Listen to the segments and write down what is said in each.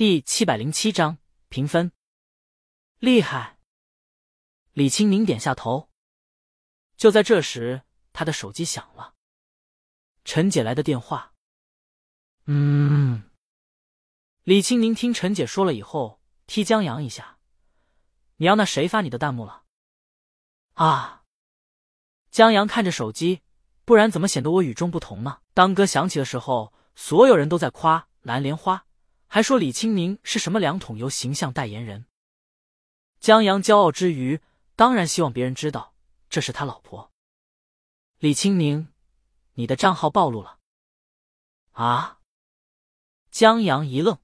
第七百零七章评分。厉害！李青宁点下头。就在这时，他的手机响了，陈姐来的电话。嗯。李青宁听陈姐说了以后，踢江阳一下：“你让那谁发你的弹幕了？”啊！江阳看着手机，不然怎么显得我与众不同呢？当歌响起的时候，所有人都在夸蓝莲花。还说李青宁是什么两桶油形象代言人。江阳骄傲之余，当然希望别人知道这是他老婆。李青宁，你的账号暴露了。啊！江阳一愣，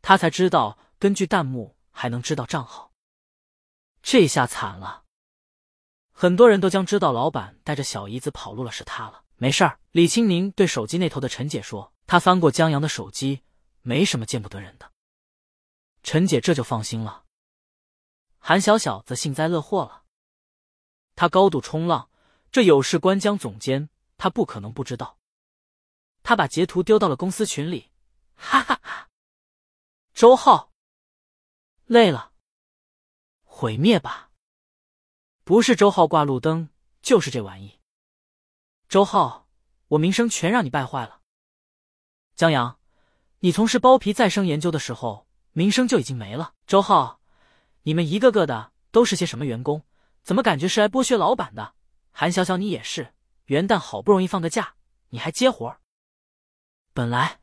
他才知道根据弹幕还能知道账号，这下惨了。很多人都将知道老板带着小姨子跑路了是他了。没事儿，李青宁对手机那头的陈姐说，他翻过江阳的手机。没什么见不得人的，陈姐这就放心了。韩小小则幸灾乐祸了，他高度冲浪，这有事关江总监，他不可能不知道。他把截图丢到了公司群里，哈哈哈。周浩，累了，毁灭吧！不是周浩挂路灯，就是这玩意。周浩，我名声全让你败坏了，江阳。你从事包皮再生研究的时候，名声就已经没了。周浩，你们一个个的都是些什么员工？怎么感觉是来剥削老板的？韩小小，你也是。元旦好不容易放个假，你还接活儿？本来，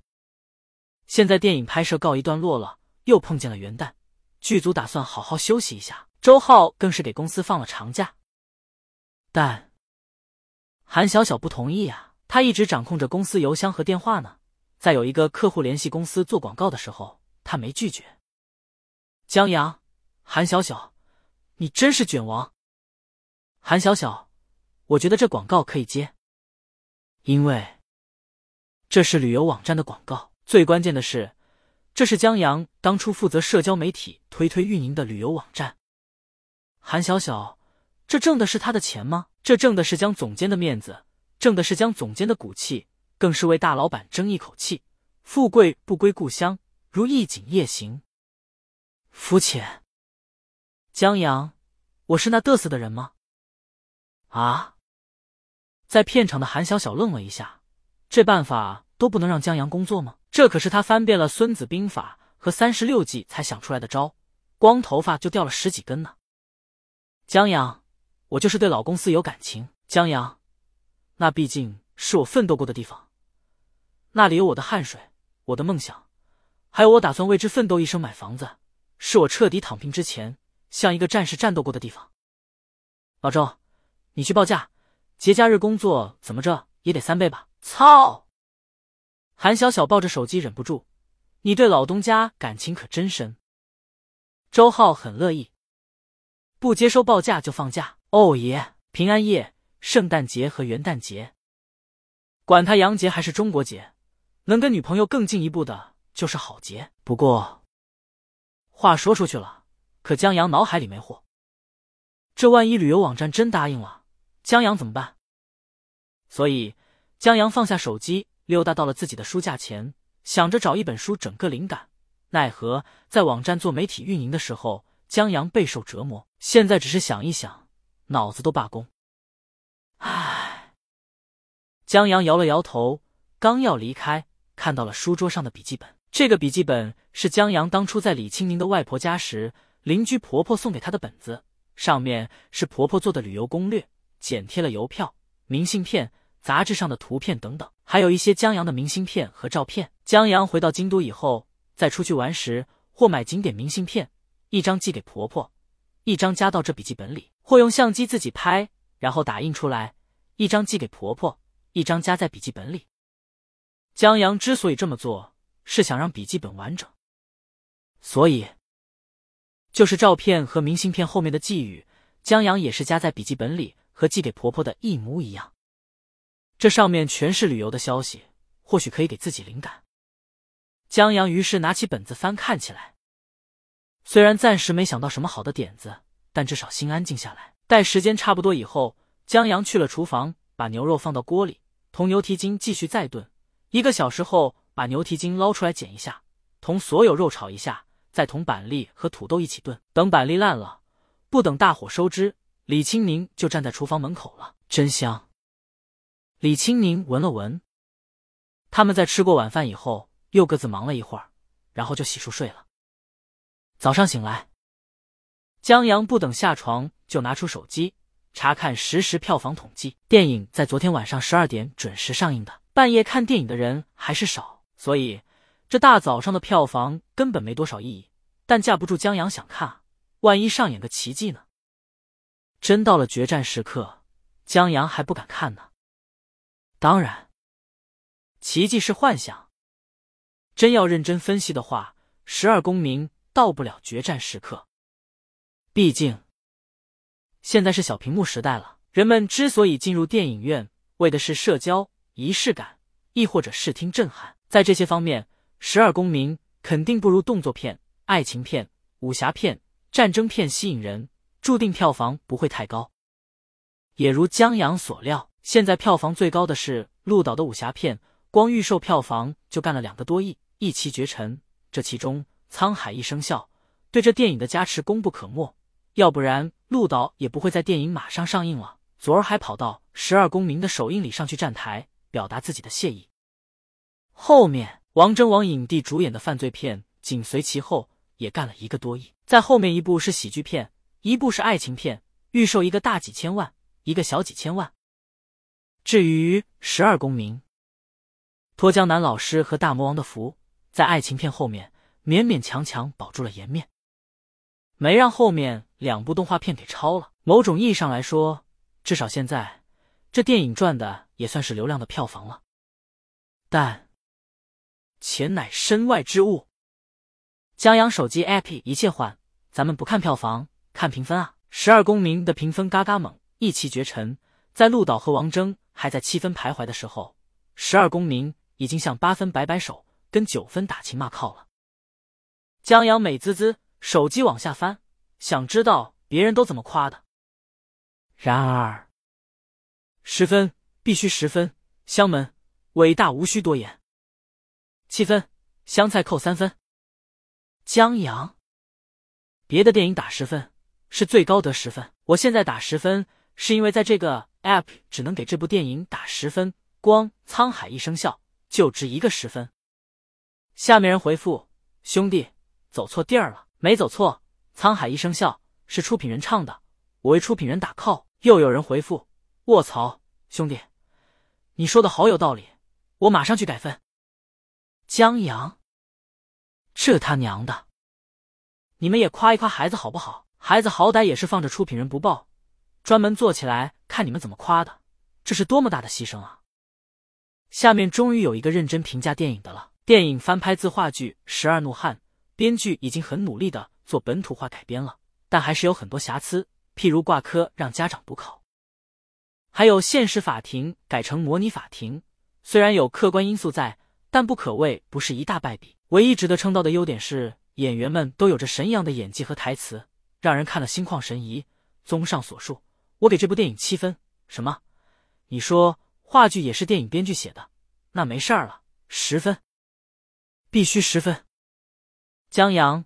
现在电影拍摄告一段落了，又碰见了元旦，剧组打算好好休息一下。周浩更是给公司放了长假，但韩小小不同意啊，他一直掌控着公司邮箱和电话呢。在有一个客户联系公司做广告的时候，他没拒绝。江阳、韩小小，你真是卷王。韩小小，我觉得这广告可以接，因为这是旅游网站的广告。最关键的是，这是江阳当初负责社交媒体推推运营的旅游网站。韩小小，这挣的是他的钱吗？这挣的是江总监的面子，挣的是江总监的骨气。更是为大老板争一口气，富贵不归故乡，如一景夜行。肤浅，江阳，我是那嘚瑟的人吗？啊！在片场的韩小小愣了一下，这办法都不能让江阳工作吗？这可是他翻遍了《孙子兵法》和三十六计才想出来的招，光头发就掉了十几根呢。江阳，我就是对老公司有感情。江阳，那毕竟是我奋斗过的地方。那里有我的汗水，我的梦想，还有我打算为之奋斗一生买房子，是我彻底躺平之前像一个战士战斗过的地方。老周，你去报价，节假日工作怎么着也得三倍吧？操！韩小小抱着手机忍不住，你对老东家感情可真深。周浩很乐意，不接收报价就放假。哦耶！平安夜、圣诞节和元旦节，管他洋节还是中国节。能跟女朋友更进一步的就是好节。不过话说出去了，可江阳脑海里没货。这万一旅游网站真答应了，江阳怎么办？所以江阳放下手机，溜达到了自己的书架前，想着找一本书整个灵感。奈何在网站做媒体运营的时候，江阳备受折磨。现在只是想一想，脑子都罢工。唉，江阳摇了摇头，刚要离开。看到了书桌上的笔记本，这个笔记本是江阳当初在李清宁的外婆家时，邻居婆婆送给他的本子，上面是婆婆做的旅游攻略，剪贴了邮票、明信片、杂志上的图片等等，还有一些江阳的明信片和照片。江阳回到京都以后，在出去玩时或买景点明信片，一张寄给婆婆，一张夹到这笔记本里，或用相机自己拍，然后打印出来，一张寄给婆婆，一张夹在笔记本里。江阳之所以这么做，是想让笔记本完整，所以就是照片和明信片后面的寄语，江阳也是夹在笔记本里，和寄给婆婆的一模一样。这上面全是旅游的消息，或许可以给自己灵感。江阳于是拿起本子翻看起来，虽然暂时没想到什么好的点子，但至少心安静下来。待时间差不多以后，江阳去了厨房，把牛肉放到锅里，同牛蹄筋继续再炖。一个小时后，把牛蹄筋捞出来剪一下，同所有肉炒一下，再同板栗和土豆一起炖。等板栗烂了，不等大火收汁，李青宁就站在厨房门口了，真香。李青宁闻了闻。他们在吃过晚饭以后，又各自忙了一会儿，然后就洗漱睡了。早上醒来，江阳不等下床，就拿出手机查看实时票房统计。电影在昨天晚上十二点准时上映的，半夜看电影的人还是少，所以这大早上的票房根本没多少意义。但架不住江阳想看，万一上演个奇迹呢？真到了决战时刻，江阳还不敢看呢。当然。奇迹是幻想，真要认真分析的话，十二公民到不了决战时刻。毕竟，现在是小屏幕时代了。人们之所以进入电影院，为的是社交、仪式感，亦或者视听震撼。在这些方面，十二公民肯定不如动作片、爱情片、武侠片、战争片吸引人，注定票房不会太高。也如江阳所料，现在票房最高的是陆导的武侠片。光预售票房就干了两个多亿，一骑绝尘。这其中《沧海一声笑》对这电影的加持功不可没，要不然陆导也不会在电影马上上映了，昨儿还跑到《十二公民》的首映礼上去站台，表达自己的谢意。后面王峥王影帝主演的犯罪片紧随其后，也干了一个多亿。在后面一部是喜剧片，一部是爱情片，预售一个大几千万，一个小几千万。至于《十二公民》。托江南老师和大魔王的福，在爱情片后面勉勉强强保住了颜面，没让后面两部动画片给超了。某种意义上来说，至少现在这电影赚的也算是流量的票房了。但钱乃身外之物，江阳手机 app 一切换，咱们不看票房，看评分啊！十二公民的评分嘎嘎猛，一骑绝尘。在陆导和王峥还在七分徘徊的时候，十二公民。已经向八分摆摆手，跟九分打情骂俏了。江阳美滋滋，手机往下翻，想知道别人都怎么夸的。然而，十分必须十分，香门伟大无需多言。七分香菜扣三分。江阳，别的电影打十分是最高得十分，我现在打十分是因为在这个 app 只能给这部电影打十分，光《沧海一声笑》。就值一个十分。下面人回复兄弟走错地儿了，没走错。沧海一声笑是出品人唱的，我为出品人打 call。又有人回复卧槽，兄弟，你说的好有道理，我马上去改分。江阳，这他娘的，你们也夸一夸孩子好不好？孩子好歹也是放着出品人不报，专门做起来看你们怎么夸的，这是多么大的牺牲啊！下面终于有一个认真评价电影的了。电影翻拍自话剧《十二怒汉》，编剧已经很努力的做本土化改编了，但还是有很多瑕疵，譬如挂科让家长补考，还有现实法庭改成模拟法庭。虽然有客观因素在，但不可谓不是一大败笔。唯一值得称道的优点是演员们都有着神一样的演技和台词，让人看了心旷神怡。综上所述，我给这部电影七分。什么？你说？话剧也是电影编剧写的，那没事儿了，十分，必须十分。江阳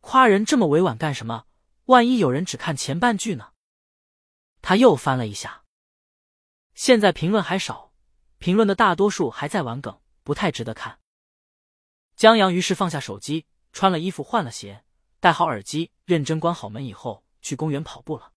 夸人这么委婉干什么？万一有人只看前半句呢？他又翻了一下，现在评论还少，评论的大多数还在玩梗，不太值得看。江阳于是放下手机，穿了衣服，换了鞋，戴好耳机，认真关好门以后，去公园跑步了。